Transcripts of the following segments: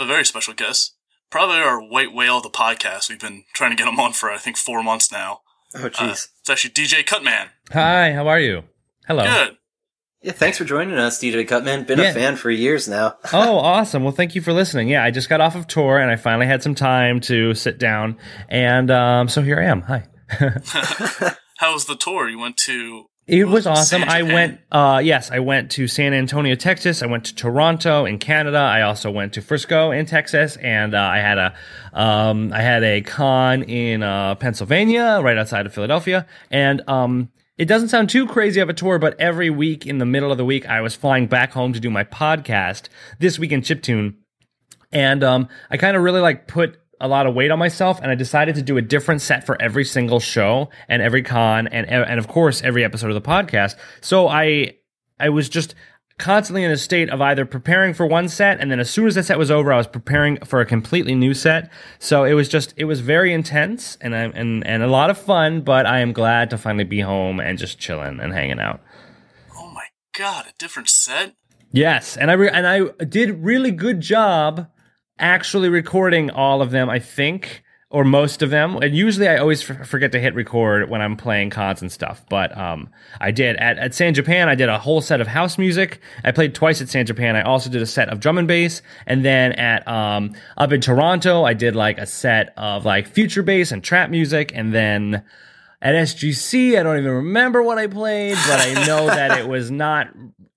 have a very special guest, probably our white whale of the podcast. We've been trying to get him on for I think four months now. Oh, Uh, jeez. it's actually DJ Cutman. Hi, how are you? Hello. Good. yeah, thanks for joining us, DJ Cutman. Been Yeah. a fan for years now. oh, awesome. Well, thank you for listening. Yeah, I just got off of tour and I finally had some time to sit down. And um, so here I am. Hi. How was the tour? You went to It was awesome. I went, uh, yes, I went to San Antonio, Texas. I went to Toronto in Canada. I also went to Frisco in Texas, and uh, I had a, um, I had a con in uh, Pennsylvania, right outside of Philadelphia, and um, it doesn't sound too crazy of a tour, but every week in the middle of the week, I was flying back home to do my podcast this week in Chiptune, and um, I kind of really like put a lot of weight on myself, and I decided to do a different set for every single show and every con, and and of course every episode of the podcast. So I I was just constantly in a state of either preparing for one set and then as soon as that set was over I was preparing for a completely new set so it was just it was very intense and I, and and a lot of fun but I am glad to finally be home and just chilling and hanging out Oh my god, a different set? Yes, and I re- and I did really good job actually recording all of them. I think, or most of them. And usually, I always f- forget to hit record when I'm playing cons and stuff. But um, I did at at San Japan. I did a whole set of house music. I played twice at San Japan. I also did a set of drum and bass. And then at um up in Toronto, I did like a set of like future bass and trap music. And then at SGC, I don't even remember what I played, but I know that it was not.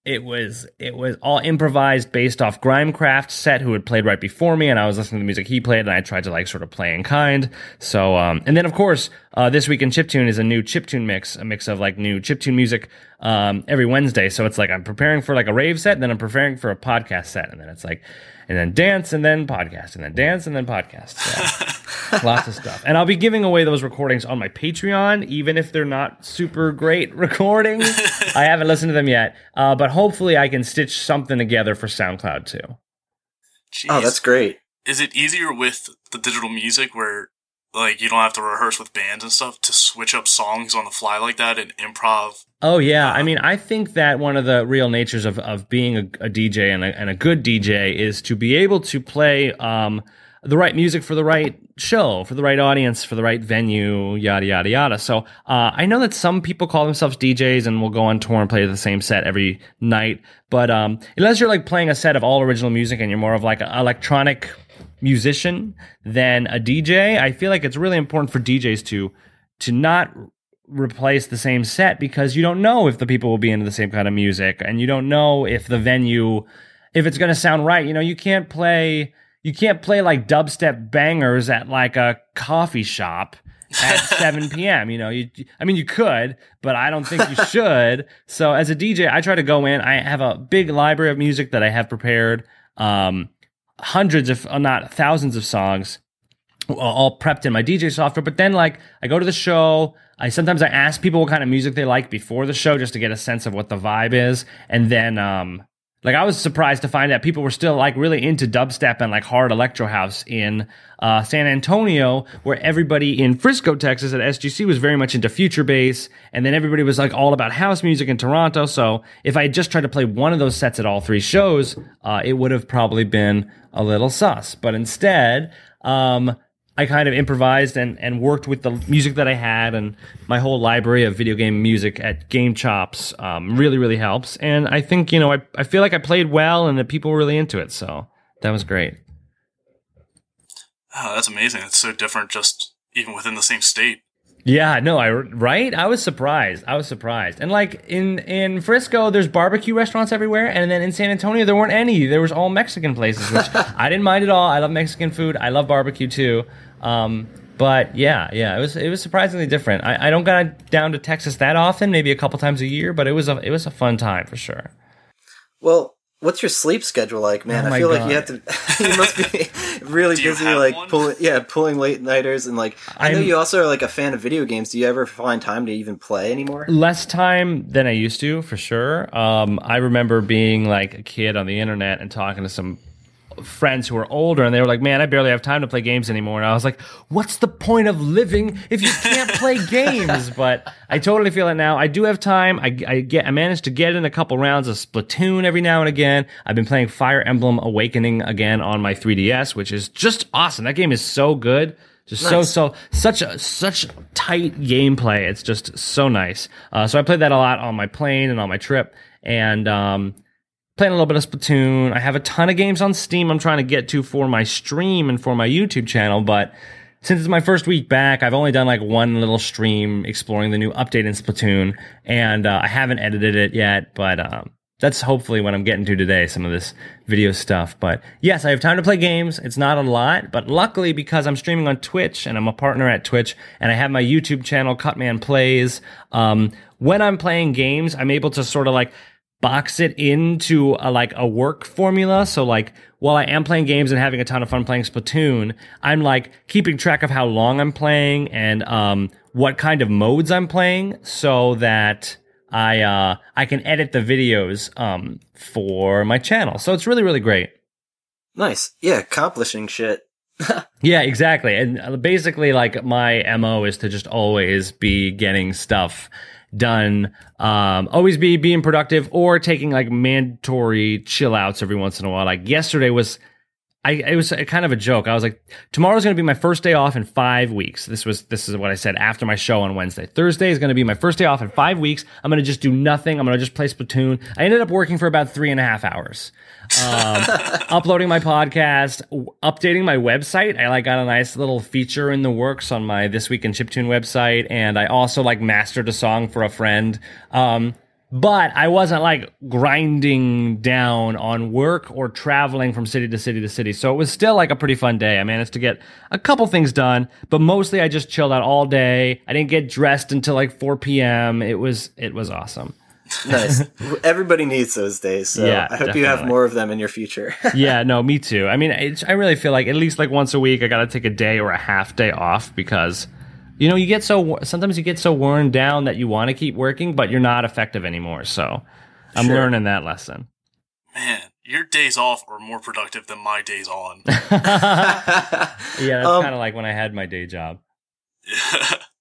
It was it was all improvised based off Grimecraft set who had played right before me, and I was listening to the music he played, and I tried to like sort of play in kind. So, um, and then of course, uh, this week in Chiptune is a new Chiptune mix, a mix of like new Chiptune music um, every Wednesday. So it's like I'm preparing for like a rave set, and then I'm preparing for a podcast set, and then it's like, and then dance, and then podcast, and then dance, and then podcast. So. Lots of stuff. And I'll be giving away those recordings on my Patreon, even if they're not super great recordings. I haven't listened to them yet, uh, but hopefully I can stitch something together for SoundCloud too. Jeez. Oh, that's great. Is it easier with the digital music where like you don't have to rehearse with bands and stuff to switch up songs on the fly like that and improv? Oh yeah, I mean, I think that one of the real natures of, of being a, a DJ and a, and a good DJ is to be able to play um, the right music for the right show, for the right audience, for the right venue, yada yada yada. So uh, I know that some people call themselves DJs and will go on tour and play the same set every night, but um, unless you're like playing a set of all original music and you're more of like an electronic musician than a DJ, I feel like it's really important for DJs to to not replace the same set because you don't know if the people will be into the same kind of music and you don't know if the venue if it's going to sound right you know you can't play you can't play like dubstep bangers at like a coffee shop at 7 p.m. You know, you, I mean, you could, but I don't think you should. So as a DJ, I try to go in. I have a big library of music that I have prepared, um, hundreds, if not thousands, of songs all prepped in my DJ software. But then, like, I go to the show. I sometimes I ask people what kind of music they like before the show, just to get a sense of what the vibe is. And then, um, like, I was surprised to find that people were still like really into dubstep and like hard electro house in uh, San Antonio, where everybody in Frisco, Texas, at SGC was very much into future bass, and then everybody was like all about house music in Toronto. So if I had just tried to play one of those sets at all three shows, uh, it would have probably been a little sus. But instead, um, I kind of improvised and, and worked with the music that I had and my whole library of video game music at Game Chops um, really, really helps. And I think, you know, I, I feel like I played well and that people were really into it. So that was great. Oh, that's amazing. It's so different just even within the same state. Yeah, no, I right. I was surprised. I was surprised. And like in in Frisco, there's barbecue restaurants everywhere, and then in San Antonio, there weren't any. There was all Mexican places, which I didn't mind at all. I love Mexican food. I love barbecue too. Um, but yeah, yeah, it was it was surprisingly different. I, I don't go down to Texas that often, maybe a couple times a year, but it was a it was a fun time for sure. Well, what's your sleep schedule like, man? Oh I my feel like you have to. you must be really busy, like one? pulling, yeah, pulling late nighters, and like I know I'm- you also are like a fan of video games. Do you ever find time to even play anymore? less time than I used to, for sure. Um, I remember being like a kid on the internet and talking to some friends who are older and they were like, man, I barely have time to play games anymore. And I was like, what's the point of living if you can't play games? But I totally feel it now. I do have time. I, I get, I managed to get in a couple rounds of Splatoon every now and again. I've been playing Fire Emblem Awakening again on my 3DS, which is just awesome. That game is so good. Just Nice. so so such a such tight gameplay. It's just so nice. Uh, so I played that a lot on my plane and on my trip, and um, playing a little bit of Splatoon. I have a ton of games on Steam. I'm trying to get to for my stream and for my YouTube channel, but since it's my first week back, I've only done like one little stream exploring the new update in Splatoon, and uh, I haven't edited it yet. But um, that's hopefully what I'm getting to today, some of this video stuff. But yes, I have time to play games. It's not a lot, but luckily because I'm streaming on Twitch and I'm a partner at Twitch and I have my YouTube channel, Cutman Plays, um, when I'm playing games, I'm able to sort of like box it into a, like a work formula. So like while I am playing games and having a ton of fun playing Splatoon, I'm like keeping track of how long I'm playing and um, what kind of modes I'm playing so that I uh, I can edit the videos um, for my channel. So it's really really great. Nice. Yeah, accomplishing shit. Yeah, exactly. And uh, basically, like my mo is to just always be getting stuff done, um, always be being productive, or taking like mandatory chill outs every once in a while. Like yesterday was. I, it was kind of a joke. I was like, tomorrow's going to be my first day off in five weeks. This was, this is what I said after my show on Wednesday. Thursday is going to be my first day off in five weeks. I'm going to just do nothing. I'm going to just play Splatoon. I ended up working for about three and a half hours um, uploading my podcast, updating my website. I like got a nice little feature in the works on my This Week in Chiptune website, and I also like mastered a song for a friend. Um, but I wasn't like grinding down on work or traveling from city to city to city. So it was still like a pretty fun day. I managed to get a couple things done, but mostly I just chilled out all day. I didn't get dressed until like 4 p.m. It was it was awesome. Nice. Everybody needs those days. So Yeah, I hope you have more of them in your future. yeah, no, me too. I mean, I really feel like at least like once a week, I got to take a day or a half day off because, you know, you get so sometimes you get so worn down that you want to keep working, but you're not effective anymore. So, I'm Sure. learning that lesson. Man, your days off are more productive than my days on. Yeah, that's Um, kind of like when I had my day job.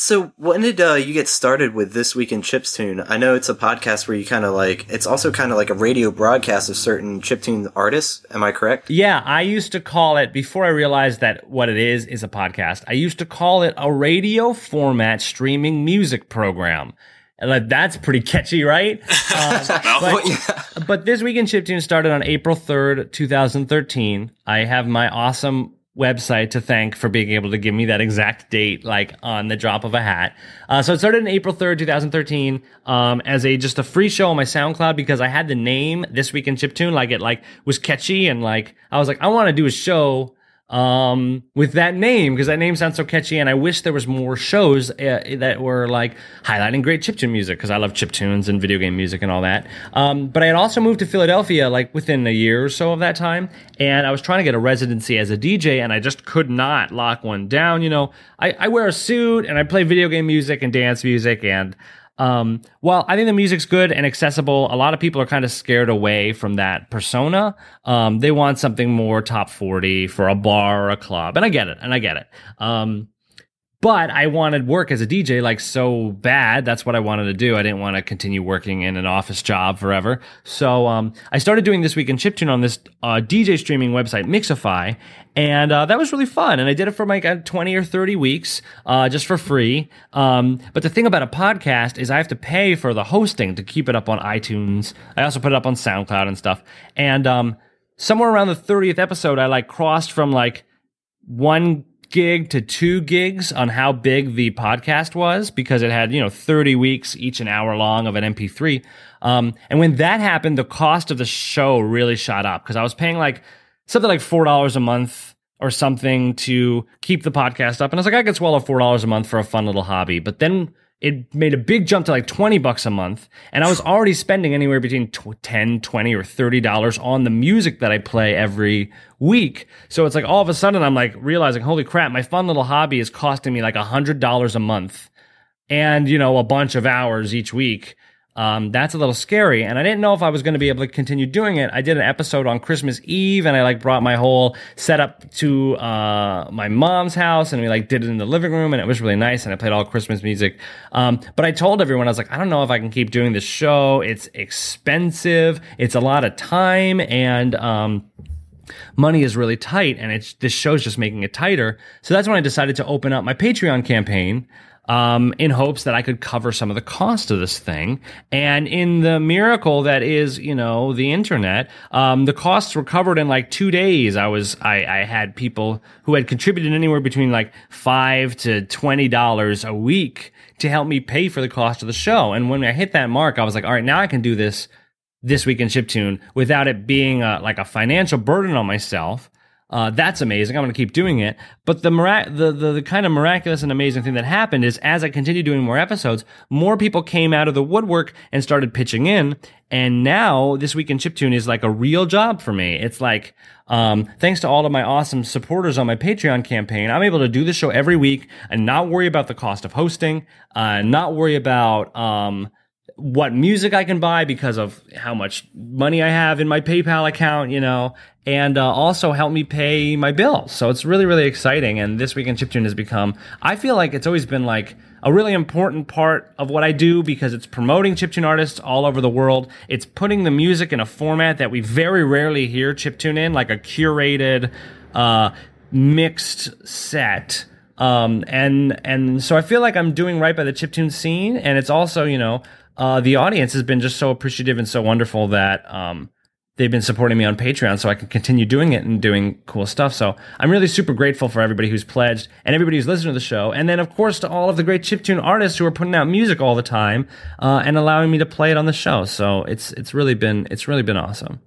so when did uh, you get started with This Week in Chiptune? I know it's a podcast where you kind of like, it's also kind of like a radio broadcast of certain chiptune artists. Am I correct? Yeah, I used to call it before I realized that what it is is a podcast. I used to call it a radio format streaming music program. And like, that's pretty catchy, right? Um, Mouthful. yeah. but this week in Chiptune started on April 3rd, 2013. I have my awesome website to thank for being able to give me that exact date, like on the drop of a hat. Uh, so it started on April 3rd, 2013, um, as a just a free show on my SoundCloud because I had the name This Week in Chiptune, like it like was catchy and like I was like, I want to do a show um with that name because that name sounds so catchy and i wish there was more shows uh, that were like highlighting great chiptune music because i love chiptunes and video game music and all that. Um but i had also moved to philadelphia like within a year or so of that time and i was trying to get a residency as a dj and i just could not lock one down you know? I, I wear a suit and i play video game music and dance music and um, while I think the music's good and accessible, a lot of people are kind of scared away from that persona. Um, they want something more top 40 for a bar or a club. And I get it. And I get it. Um, but I wanted work as a DJ like so bad. That's what I wanted to do. I didn't want to continue working in an office job forever. So um, I started doing this week in chiptune on this uh, DJ streaming website, Mixify, and uh, that was really fun. And I did it for like uh, twenty or thirty weeks, uh, just for free. Um, but the thing about a podcast is I have to pay for the hosting to keep it up on iTunes. I also put it up on SoundCloud and stuff. And um, somewhere around the thirtieth episode, I like crossed from like one gig to two gigs on how big the podcast was because it had, you know, 30 weeks, each an hour long of an MP3. Um, and when that happened, the cost of the show really shot up because I was paying like something like $4 a month or something to keep the podcast up. And I was like, I could swallow $4 a month for a fun little hobby. But then it made a big jump to like 20 bucks a month. And I was already spending anywhere between tw- 10, 20 or $30 on the music that I play every week. So it's like all of a sudden I'm like realizing, holy crap, my fun little hobby is costing me like $100 a month and, you know, a bunch of hours each week. Um, that's a little scary. And I didn't know if I was going to be able to continue doing it. I did an episode on Christmas Eve and I like brought my whole setup to, uh, my mom's house and we like did it in the living room and it was really nice. And I played all Christmas music. Um, but I told everyone, I was like, I don't know if I can keep doing this show. It's expensive. It's a lot of time and, um, money is really tight and it's this show's just making it tighter. So that's when I decided to open up my Patreon campaign um, in hopes that I could cover some of the cost of this thing. And in the miracle that is, you know, the internet, um, the costs were covered in like two days. I was, I, I had people who had contributed anywhere between like five to twenty dollars a week to help me pay for the cost of the show. And when I hit that mark, I was like, all right, now I can do this this week in chiptune without it being a, like a financial burden on myself. Uh, that's amazing. I'm going to keep doing it. But the, mirac- the, the the kind of miraculous and amazing thing that happened is as I continued doing more episodes, more people came out of the woodwork and started pitching in. And now this week in chiptune is like a real job for me. It's like um, thanks to all of my awesome supporters on my Patreon campaign, I'm able to do the show every week and not worry about the cost of hosting, uh, not worry about um, what music I can buy because of how much money I have in my PayPal account, you know, and uh, also help me pay my bills. So it's really, really exciting. And this week in Chiptune has become, I feel like it's always been like a really important part of what I do because it's promoting chiptune artists all over the world. It's putting the music in a format that we very rarely hear chiptune in, like a curated, uh, mixed set. Um, and and so I feel like I'm doing right by the chiptune scene, and it's also you know uh, the audience has been just so appreciative and so wonderful that um, they've been supporting me on Patreon so I can continue doing it and doing cool stuff. So I'm really super grateful for everybody who's pledged and everybody who's listening to the show. And then, of course, to all of the great chiptune artists who are putting out music all the time uh, and allowing me to play it on the show. So it's it's really been it's really been awesome.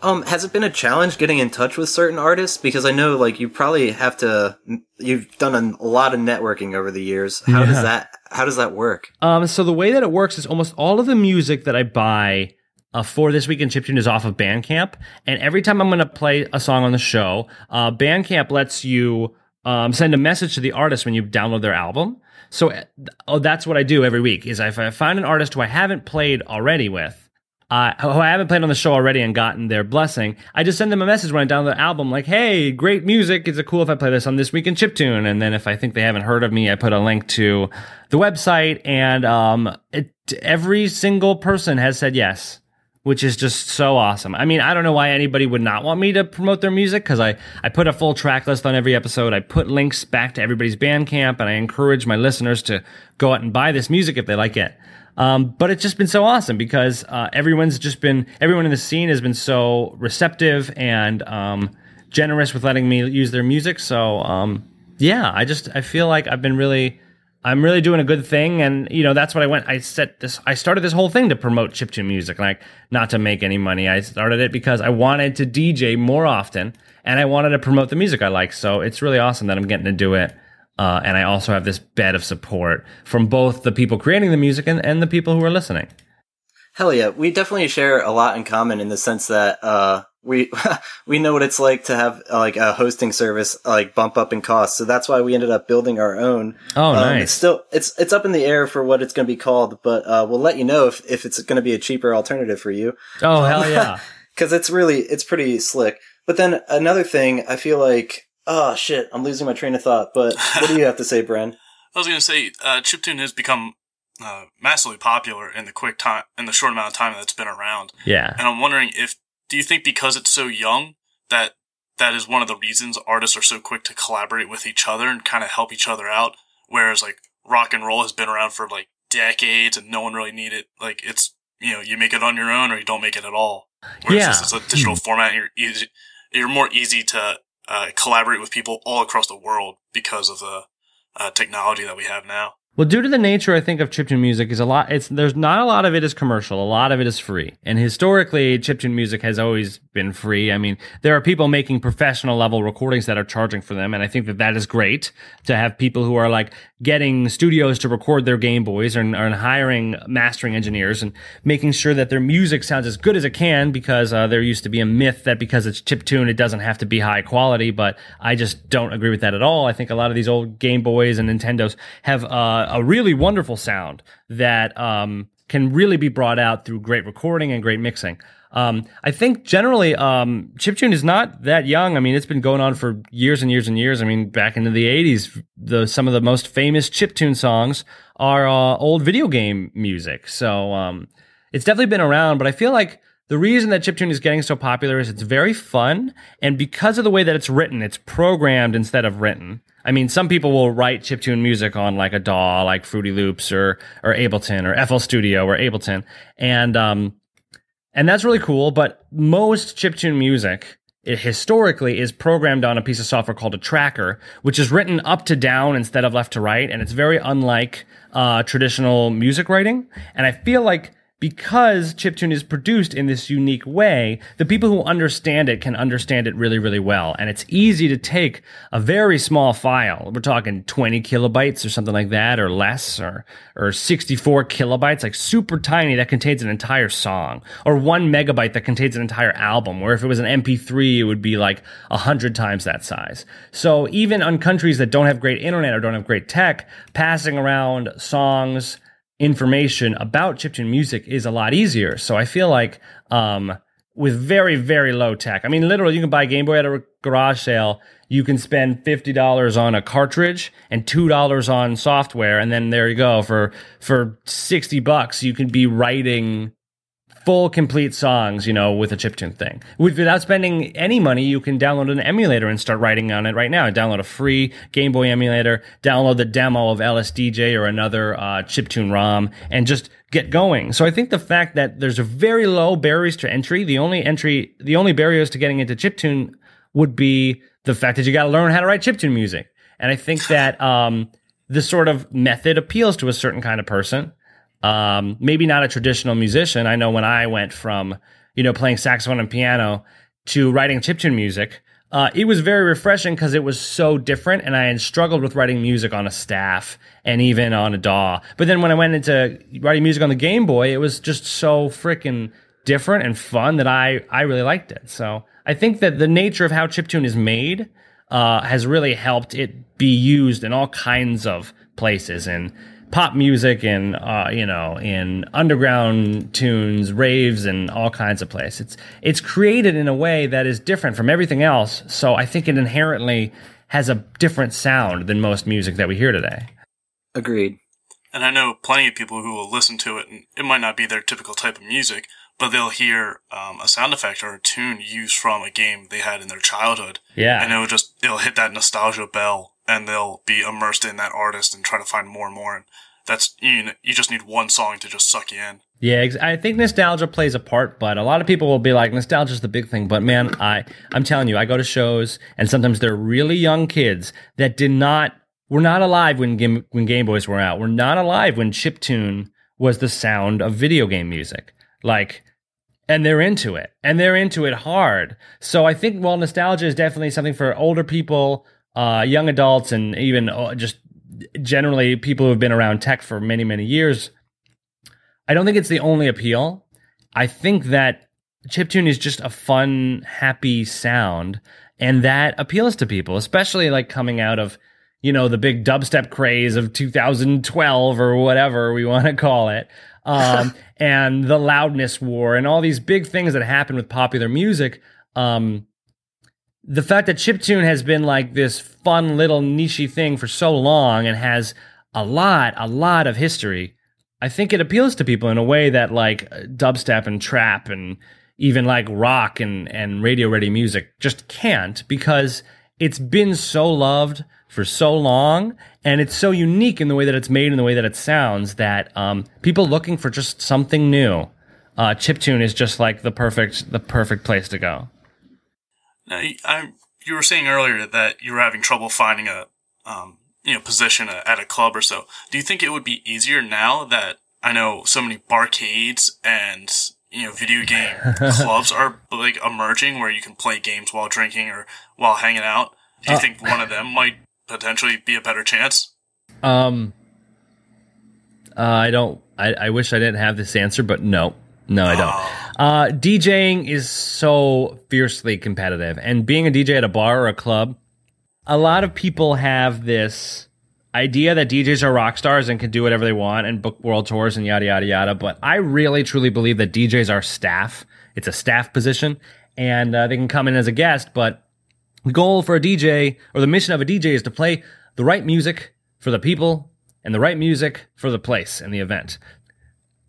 Um, has it been a challenge getting in touch with certain artists? Because I know, like, you probably have to. You've done a lot of networking over the years. How Yeah. does that? How does that work? Um, so the way that it works is almost all of the music that I buy uh, for this week in chiptune is off of Bandcamp, and every time I'm going to play a song on the show, uh, Bandcamp lets you um, send a message to the artist when you download their album. So uh, oh, that's what I do every week. Is if I find an artist who I haven't played already with. Uh, who I haven't played on the show already and gotten their blessing, I just send them a message when I download the album, like, "Hey, great music! Is it cool if I play this on this week in chiptune?" And then if I think they haven't heard of me, I put a link to the website, and um, it, every single person has said yes, which is just so awesome. I mean, I don't know why anybody would not want me to promote their music because I I put a full track list on every episode. I put links back to everybody's Bandcamp, and I encourage my listeners to go out and buy this music if they like it. Um, but it's just been so awesome because uh, everyone's just been everyone in the scene has been so receptive and um, generous with letting me use their music. So um, yeah, I just I feel like I've been really I'm really doing a good thing, and you know that's what I went. I set this. I started this whole thing to promote chiptune music, like not to make any money. I started it because I wanted to DJ more often, and I wanted to promote the music I like. So it's really awesome that I'm getting to do it. Uh, and I also have this bed of support from both the people creating the music and, and the people who are listening. Hell yeah, we definitely share a lot in common in the sense that uh, we we know what it's like to have uh, like a hosting service like bump up in cost. So that's why we ended up building our own. Oh, Um, nice. It's still it's it's up in the air for what it's going to be called, but uh, we'll let you know if if it's going to be a cheaper alternative for you. Oh, hell yeah. because it's really it's pretty slick. But then another thing, I feel like oh shit, I'm losing my train of thought. But what do you have to say, Bren? I was going to say, uh, chiptune has become uh, massively popular in the quick time, in the short amount of time that it's been around. Yeah. And I'm wondering if, do you think because it's so young that that is one of the reasons artists are so quick to collaborate with each other and kind of help each other out? Whereas like rock and roll has been around for like decades and no one really needed, like it's, you know, you make it on your own or you don't make it at all. Whereas Yeah. this is a digital format, you're easy, you're more easy to uh, collaborate with people all across the world because of the uh, technology that we have now. Well, due to the nature, I think of chiptune music is a lot. It's there's not a lot of it is commercial. A lot of it is free. And historically, chiptune music has always been free. I mean, there are people making professional level recordings that are charging for them, and I think that that is great to have people who are like getting studios to record their Game Boys and are hiring mastering engineers and making sure that their music sounds as good as it can. Because uh, there used to be a myth that because it's chiptune, it doesn't have to be high quality. But I just don't agree with that at all. I think a lot of these old Game Boys and Nintendos have uh, a really wonderful sound that um, can really be brought out through great recording and great mixing. Um, I think generally, um, chiptune is not that young. I mean, it's been going on for years and years and years. I mean, back into the '80s, the some of the most famous chiptune songs are uh, old video game music. So um, it's definitely been around. But I feel like the reason that chiptune is getting so popular is it's very fun, and because of the way that it's written, it's programmed instead of written. I mean, some people will write chiptune music on like a DAW, like Fruity Loops or or Ableton or FL Studio or Ableton, and um, and that's really cool. But most chiptune music it historically is programmed on a piece of software called a tracker, which is written up to down instead of left to right, and it's very unlike uh, traditional music writing. And I feel like because chiptune is produced in this unique way, the people who understand it can understand it really, really well. And it's easy to take a very small file. We're talking 20 kilobytes or something like that, or less, or, or 64 kilobytes, like super tiny that contains an entire song, or one megabyte that contains an entire album, where if it was an MP3, it would be like a hundred times that size. So even on countries that don't have great internet or don't have great tech, passing around songs, information about chiptune music is a lot easier. So I feel like um, with very very low tech, I mean, literally, you can buy a Game Boy at a garage sale. You can spend fifty dollars on a cartridge and two dollars on software, and then there you go for for sixty bucks. You can be writing full complete songs, you know, with a chiptune thing. Without spending any money, you can download an emulator and start writing on it right now. Download a free Game Boy emulator, download the demo of LSDJ or another uh, chiptune ROM, and just get going. So I think the fact that there's a very low barriers to entry, the only entry, the only barriers to getting into chiptune would be the fact that you got to learn how to write chiptune music. And I think that um, this sort of method appeals to a certain kind of person um, maybe not a traditional musician. I know when I went from, you know, playing saxophone and piano to writing chiptune music, uh, it was very refreshing because it was so different, and I had struggled with writing music on a staff and even on a DAW. But then when I went into writing music on the Game Boy, it was just so freaking different and fun that I I really liked it. So I think that the nature of how chiptune is made uh, has really helped it be used in all kinds of places and pop music and uh, you know in underground tunes, raves, and all kinds of places. It's it's created in a way that is different from everything else. So I think it inherently has a different sound than most music that we hear today. Agreed. And I know plenty of people who will listen to it, and it might not be their typical type of music, but they'll hear um, a sound effect or a tune used from a game they had in their childhood. Yeah, and it'll just it'll hit that nostalgia bell and they'll be immersed in that artist and try to find more and more. And that's you. Know, You just need one song to just suck you in. Yeah, I think nostalgia plays a part, but a lot of people will be like, nostalgia's the big thing. But man, I I'm telling you, I go to shows, and sometimes they're really young kids that did not were not alive when game, when Game Boys were out. We're not alive when chip tune was the sound of video game music. Like and they're into it and they're into it hard. So I think while nostalgia is definitely something for older people uh, young adults and even uh, just generally people who have been around tech for many, many years, I don't think it's the only appeal. I think that chiptune is just a fun, happy sound, and that appeals to people, especially like coming out of you know the big dubstep craze of 2012 or whatever we want to call it, um, and the loudness war and all these big things that happen with popular music. Um, the fact that chiptune has been like this fun little nichey thing for so long and has a lot, a lot of history, I think it appeals to people in a way that like dubstep and trap and even like rock and, and radio ready music just can't because it's been so loved for so long and it's so unique in the way that it's made and the way that it sounds that um, people looking for just something new uh, chiptune is just like the perfect the perfect place to go now, I, you were saying earlier that you were having trouble finding a, um, you know, position at a club or so. Do you think it would be easier now that I know so many barcades and you know video game clubs are like emerging where you can play games while drinking or while hanging out? Do you uh, think one of them might potentially be a better chance? Um, uh, I don't. I, I wish I didn't have this answer, but no, no, I don't. Uh, DJing is so fiercely competitive, and being a DJ at a bar or a club, a lot of people have this idea that DJs are rock stars and can do whatever they want and book world tours and yada yada yada. But I really truly believe that DJs are staff. It's a staff position, and uh, they can come in as a guest. But the goal for a DJ or the mission of a DJ is to play the right music for the people and the right music for the place and the event.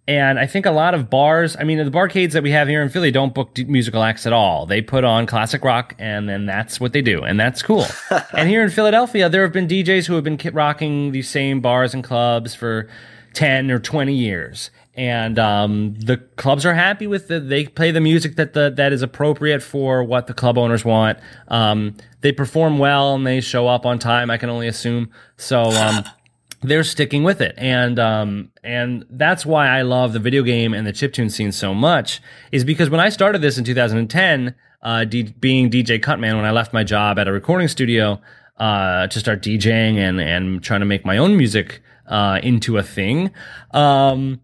And I think a lot of bars, I mean, the barcades that we have here in Philly don't book musical acts at all. They put on classic rock and then that's what they do. And that's cool. and here in Philadelphia, there have been DJs who have been rocking these same bars and clubs for 10 or 20 years. And um, the clubs are happy with it. They play the music that the, that is appropriate for what the club owners want. Um, they perform well and they show up on time. I can only assume. So um, they're sticking with it, and um, and that's why I love the video game and the chiptune scene so much. Is because when I started this in 2010, uh, D- being DJ Cutman, when I left my job at a recording studio uh, to start DJing and and trying to make my own music uh, into a thing. Um,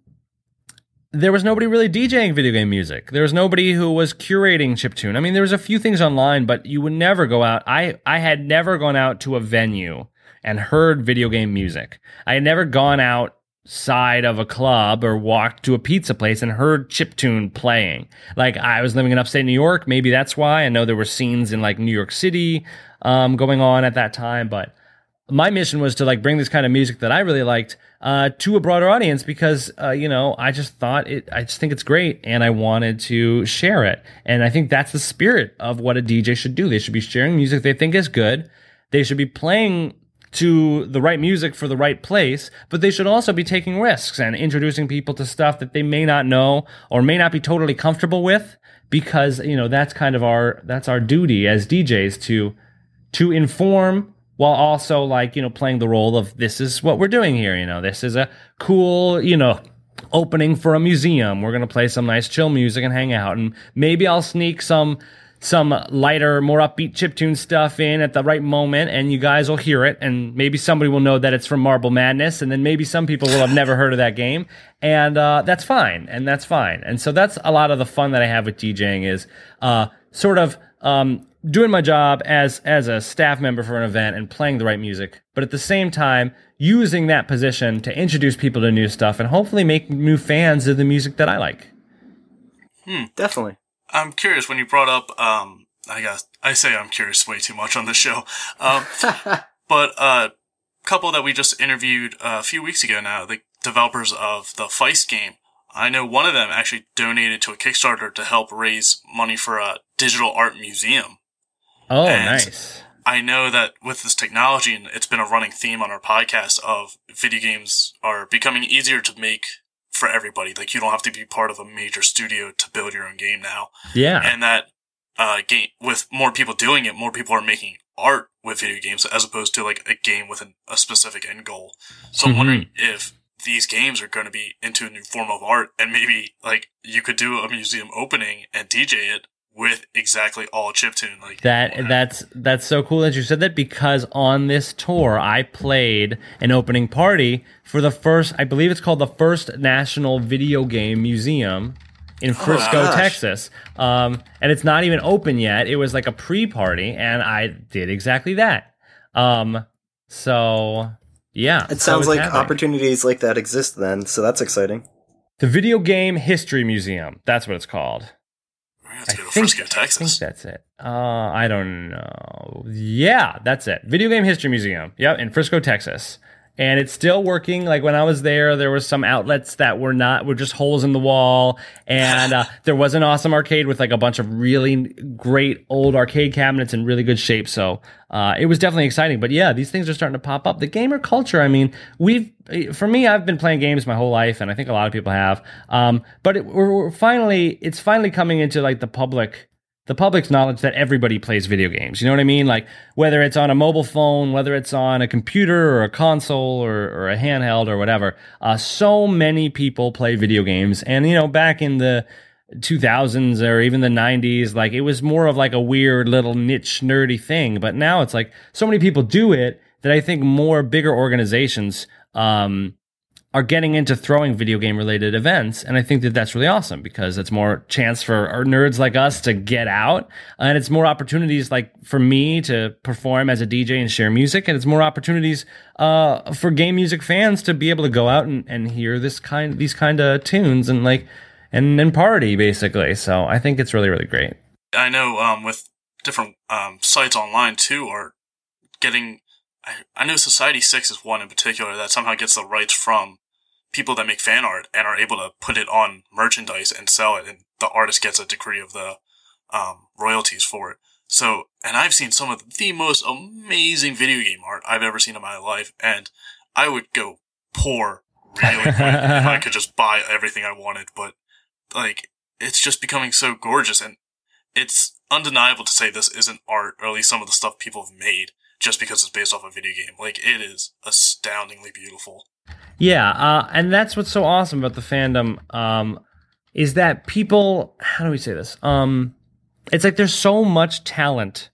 there was nobody really DJing video game music. There was nobody who was curating chiptune. I mean, there was a few things online, but you would never go out. I I had never gone out to a venue and heard video game music. I had never gone outside of a club or walked to a pizza place and heard chiptune playing. Like I was living in upstate New York, maybe that's why. I know there were scenes in like New York City um, going on at that time, but my mission was to like bring this kind of music that I really liked uh, to a broader audience because uh, you know I just thought it. I just think it's great, and I wanted to share it. And I think that's the spirit of what a DJ should do. They should be sharing music they think is good. They should be playing to the right music for the right place, but they should also be taking risks and introducing people to stuff that they may not know or may not be totally comfortable with because, you know, that's kind of our that's our duty as DJs to to inform while also like, you know, playing the role of this is what we're doing here, you know. This is a cool, you know, opening for a museum. We're going to play some nice chill music and hang out and maybe I'll sneak some some lighter, more upbeat chiptune stuff in at the right moment, and you guys will hear it, and maybe somebody will know that it's from Marble Madness, and then maybe some people will have never heard of that game, and uh, that's fine, and that's fine, and so that's a lot of the fun that I have with DJing is uh, sort of um, doing my job as as a staff member for an event and playing the right music, but at the same time using that position to introduce people to new stuff and hopefully make new fans of the music that I like. Hmm, definitely. I'm curious when you brought up. Um, I guess I say I'm curious way too much on this show. Um, but a uh, couple that we just interviewed a few weeks ago now, the developers of the Feist game. I know one of them actually donated to a Kickstarter to help raise money for a digital art museum. Oh, and nice. I know that with this technology, and it's been a running theme on our podcast of video games are becoming easier to make for everybody. Like you don't have to be part of a major studio to build your own game now. Yeah. And that uh, game with more people doing it, more people are making art with video games as opposed to like a game with an, a specific end goal. So mm-hmm. I'm wondering if these games are going to be into a new form of art and maybe like you could do a museum opening and DJ it with exactly all chiptune like that that's that's so cool that you said that because on this tour i played an opening party for the first i believe it's called the first national video game museum in oh, frisco oh, texas. Um, and it's not even open yet. It was like a pre-party and i did exactly that. Um, so yeah it sounds like happening. opportunities like that exist then so that's exciting. The video game history museum. That's what it's called I think, Frisco, Texas. I think that's it. Uh, I don't know. Yeah, that's it. Video Game History Museum. Yep, in Frisco, Texas and it's still working. Like when I was there, there was some outlets that were not were just holes in the wall, and uh, there was an awesome arcade with like a bunch of really great old arcade cabinets in really good shape. So uh, it was definitely exciting. But yeah, these things are starting to pop up. The gamer culture. I mean, we've for me, I've been playing games my whole life, and I think a lot of people have. Um, but it, we're, we're finally, it's finally coming into like the public the public's knowledge that everybody plays video games. You know what I mean? Like whether it's on a mobile phone, whether it's on a computer or a console or, or a handheld or whatever. Uh, so many people play video games. And, you know, back in the 2000s or even the 90s, like it was more of like a weird little niche nerdy thing. But now it's like so many people do it that I think more bigger organizations, um, are getting into throwing video game related events. And I think that that's really awesome because it's more chance for nerds like us to get out. And it's more opportunities like for me to perform as a DJ and share music. And it's more opportunities, uh, for game music fans to be able to go out and, and hear this kind, these kind of tunes and like, and, and party basically. So I think it's really, really great. I know, um, with different, um, sites online too are getting, I, know Society 6 is one in particular that somehow gets the rights from people that make fan art and are able to put it on merchandise and sell it, and the artist gets a degree of the um, royalties for it. So, and I've seen some of the most amazing video game art I've ever seen in my life, and I would go poor really quick if I could just buy everything I wanted. But like, it's just becoming so gorgeous, and it's undeniable to say this isn't art, or at least some of the stuff people have made, just because it's based off a video game. Like, it is astoundingly beautiful. Yeah, uh, and that's what's so awesome about the fandom um, is that people. How do we say this? Um, it's like there's so much talent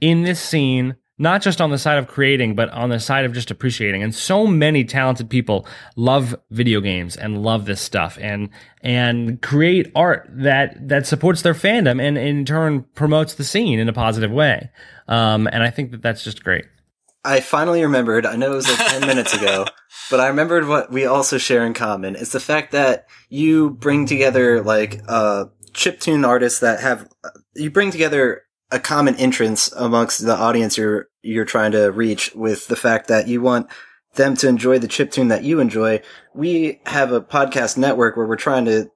in this scene, not just on the side of creating, but on the side of just appreciating. And so many talented people love video games and love this stuff, and and create art that that supports their fandom and in turn promotes the scene in a positive way. Um, and I think that that's just great. I finally remembered. I know it was like 10 minutes ago, but I remembered what we also share in common is the fact that you bring together like uh chiptune artists that have you bring together a common entrance amongst the audience you're you're trying to reach with the fact that you want them to enjoy the chiptune that you enjoy. We have a podcast network where we're trying to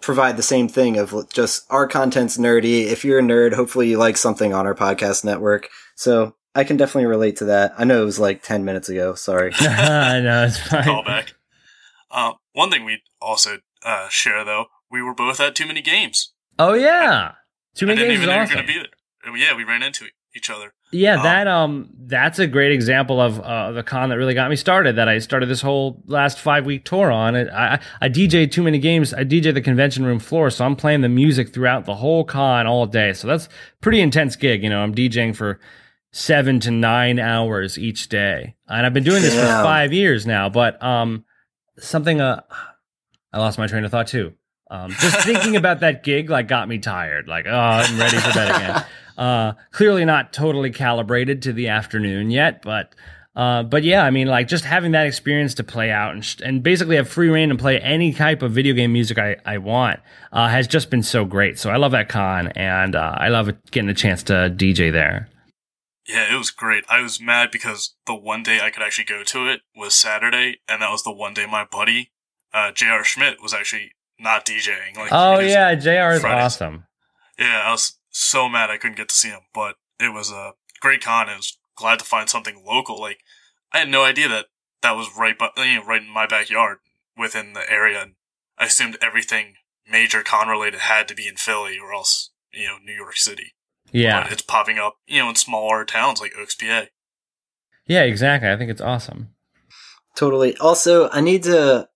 provide the same thing of just our content's nerdy. If you're a nerd, hopefully you like something on our podcast network. So I can definitely relate to that. I know it was like 10 minutes ago. Sorry. I know, it's fine. Callback. Um, one thing we also uh, share though, we were both at too many games. Oh yeah, too many I didn't games even know you awesome. were gonna be there. Yeah, we ran into each other. Yeah, Um, that um, that's a great example of uh, the con that really got me started. That I started this whole last five week tour on. It, I I DJ too many games. I DJ the convention room floor, so I'm playing the music throughout the whole con all day. So that's pretty intense gig. You know, I'm DJing for seven to nine hours each day, and I've been doing this for five years now. But um, something uh, I lost my train of thought too. Um, just thinking about that gig like got me tired. Like, oh, I'm ready for bed again. Uh, clearly not totally calibrated to the afternoon yet, but uh, but yeah, I mean, like just having that experience to play out and, sh- and basically have free reign and play any type of video game music I, I want uh, has just been so great. So I love that con, and uh, I love getting a chance to DJ there. Yeah, it was great. I was mad because the one day I could actually go to it was Saturday, and that was the one day my buddy, uh, J.R. Schmidt, was actually not DJing. Like, Oh yeah, Jr. is awesome. yeah. I was so mad I couldn't get to see him, but it was a great con. I was glad to find something local. Like, I had no idea that that was right, but you know, right in my backyard within the area. And I assumed everything major con related had to be in Philly or else, you know, New York City. Yeah, But it's popping up, you know, in smaller towns like Oaks, PA. yeah, exactly. I think it's awesome. Totally. Also, I need to.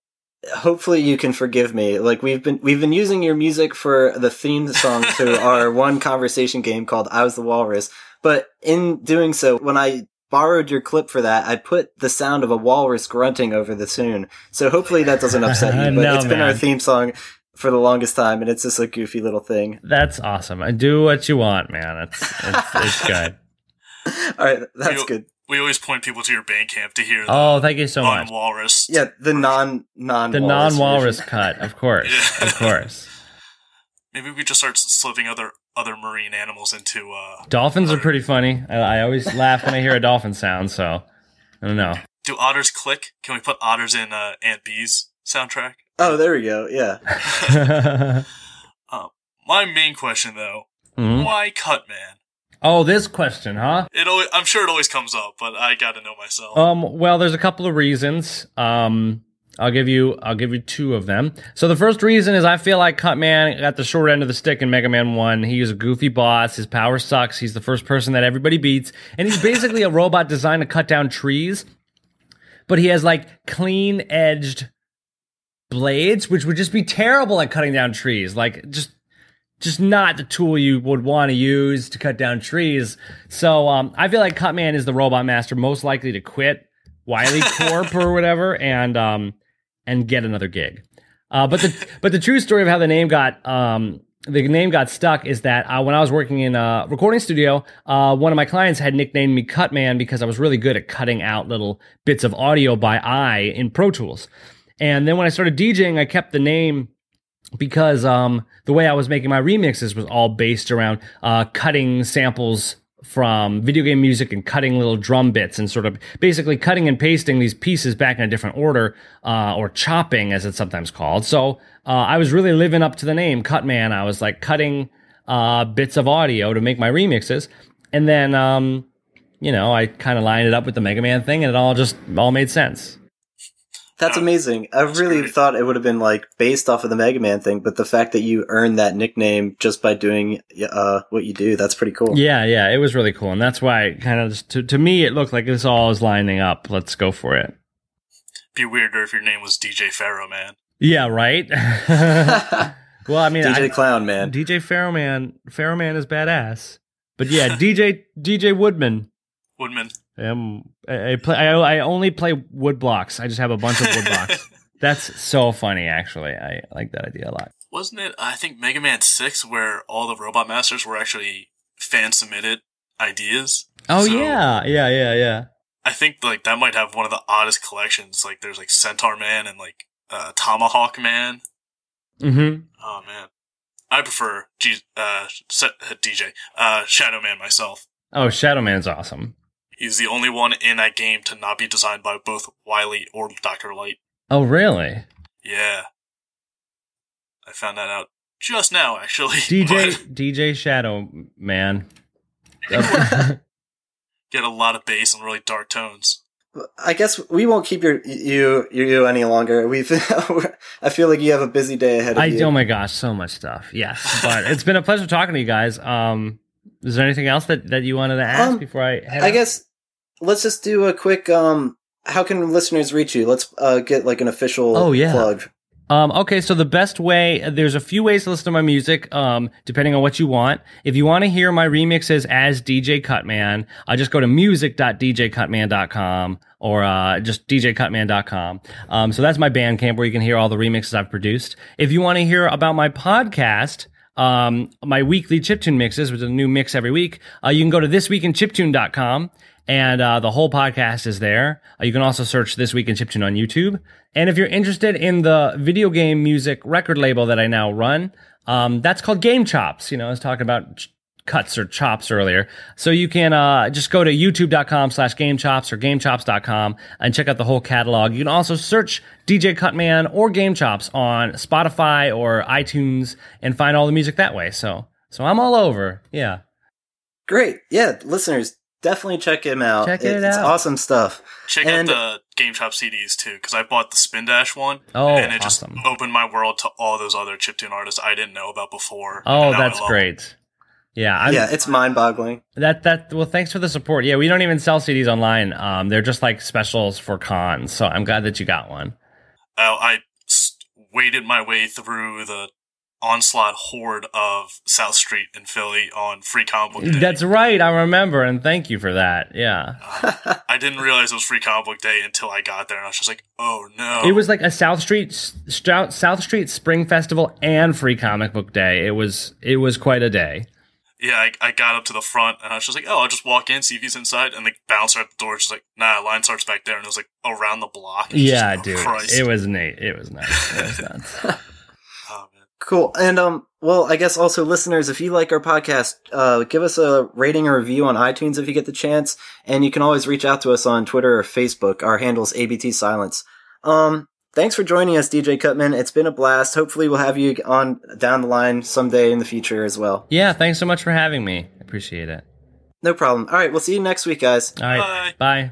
Hopefully, you can forgive me. Like we've been we've been using your music for the theme song to our one conversation game called "I Was the Walrus." But in doing so, when I borrowed your clip for that, I put the sound of a walrus grunting over the tune. So hopefully that doesn't upset you. But No, it's been our theme song for the longest time, and it's just a goofy little thing. That's awesome. I do what you want, man. It's it's, it's good. All right, that's You- good. We always point people to your Bandcamp to hear the Oh, thank you so much. Walrus. Yeah, the non non The non-walrus cut, of course, Yeah. of course. Maybe we just start slipping other other marine animals into. uh Dolphins are pretty funny. I, I always laugh when I hear a dolphin sound. So I don't know. Do otters click? Can we put otters in uh, Aunt B's soundtrack? Oh, there we go. Yeah. My main question though, Mhm. why Cutman? Oh, this question, huh? It always, I'm sure it always comes up, but I got to know myself. Um, well, there's a couple of reasons. Um, I'll give you, I'll give you two of them. So the first reason is I feel like Cutman got the short end of the stick in Mega Man One. He is a goofy boss. His power sucks. He's the first person that everybody beats, and he's basically a robot designed to cut down trees. But he has like clean edged blades, which would just be terrible at cutting down trees. Like just just not the tool you would want to use to cut down trees. So um, I feel like Cutman is the robot master most likely to quit Wily Corp or whatever, and um, and get another gig. Uh, but the but the true story of how the name got um, the name got stuck is that uh, when I was working in a recording studio, uh, one of my clients had nicknamed me Cutman because I was really good at cutting out little bits of audio by eye in Pro Tools. And then when I started DJing, I kept the name because um, the way I was making my remixes was all based around uh, cutting samples from video game music and cutting little drum bits and sort of basically cutting and pasting these pieces back in a different order uh, or chopping as it's sometimes called. So uh, i was really living up to the name cutman i was like cutting uh, bits of audio to make my remixes. And then um, you know i kind of lined it up with the mega man thing and it all just all made sense That's amazing. I that's really great. thought it would have been like based off of the Mega Man thing, but the fact that you earned that nickname just by doing uh, what you do, that's pretty cool. yeah yeah it was really cool and that's why kind of just to, to me it looked like this all is lining up let's go for it Be weirder if your name was DJ Pharaoh, man. yeah right well i mean DJ I, Clown, man. DJ Pharaoh Man. Pharaoh Man is badass. But yeah, DJ DJ Woodman. Woodman. Um, I, I play. I, I only play wood blocks. I just have a bunch of wood blocks. That's so funny, actually. I like that idea a lot. Wasn't it, I think, Mega Man 6 where all the Robot Masters were actually fan submitted ideas? Oh So- yeah, yeah, yeah, yeah. I think like that might have one of the oddest collections. Like there's like Centaur Man and like uh, Tomahawk Man. Mm-hmm. Oh man, I prefer G- uh, Se- DJ uh, Shadow Man myself. Oh, Shadow Man's awesome. He's the only one in that game to not be designed by both Wily or Doctor Light. Oh, really? Yeah, I found that out just now, actually. DJ DJ Shadow Man. Get a lot of bass and really dark tones. I guess we won't keep your you you any longer. We've I feel like you have a busy day ahead of I you. oh my gosh, so much stuff. Yes, but it's been a pleasure talking to you guys. Um, is there anything else that that you wanted to ask Um, before I head I out? guess let's just do a quick um how can listeners reach you? Let's uh, get like an official Oh, yeah. plug. Um, okay, so the best way, there's a few ways to listen to my music, um, depending on what you want. If you want to hear my remixes as DJ Cutman, I just go to music.djcutman.com or uh, just djcutman.com. Um, so that's my Bandcamp where you can hear all the remixes I've produced. If you want to hear about my podcast, um, my weekly chiptune mixes, which is a new mix every week, uh, you can go to thisweekinchiptune.com and uh, the whole podcast is there. Uh, you can also search This Week in Chiptune on YouTube. And if you're interested in the video game music record label that I now run, um, that's called Game Chops. You know, I was talking about cuts or chops earlier. So you can uh, just go to youtube.com slash gamechops or gamechops.com and check out the whole catalog. You can also search DJ Cutman or Game Chops on Spotify or iTunes and find all the music that way. So, so I'm all over. Yeah. Great. Yeah, listeners, definitely check him out. Check it it's out. awesome stuff. Check And- out the Game Chop CDs too, because I bought the Spin Dash one, Oh, and it awesome. just opened my world to all those other chiptune artists I didn't know about before. Oh, and now I that's love them. great. Yeah. I'm, yeah, it's mind-boggling. That that well, thanks for the support. Yeah, we don't even sell CDs online. Um, they're just like specials for cons. So I'm glad that you got one. Uh, I s- waded my way through the onslaught horde of South Street in Philly on Free Comic Book Day. That's right. I remember, and thank you for that. Yeah, I didn't realize it was Free Comic Book Day until I got there, and I was just like, "Oh no!" it was like a South Street Stout South Street Spring Festival and Free Comic Book Day. It was it was quite a day. Yeah. I, I got up to the front, and I was just like, "Oh, I'll just walk in, see if he's inside." And the bouncer at the door was just like, "Nah, line starts back there," and it was like around the block. It was just Yeah, oh, dude, Christ. it was neat. It was nice. It was nuts. Oh, man. Cool. And um well, I guess also listeners, if you like our podcast, uh give us a rating or review on iTunes if you get the chance, and you can always reach out to us on Twitter or Facebook. Our handle's ABT Silence. Um thanks for joining us, DJ Cutman. It's been a blast. Hopefully we'll have you on down the line someday in the future as well. yeah, thanks so much for having me. Appreciate it. No problem. All right, we'll see you next week, guys. All right, Bye. bye.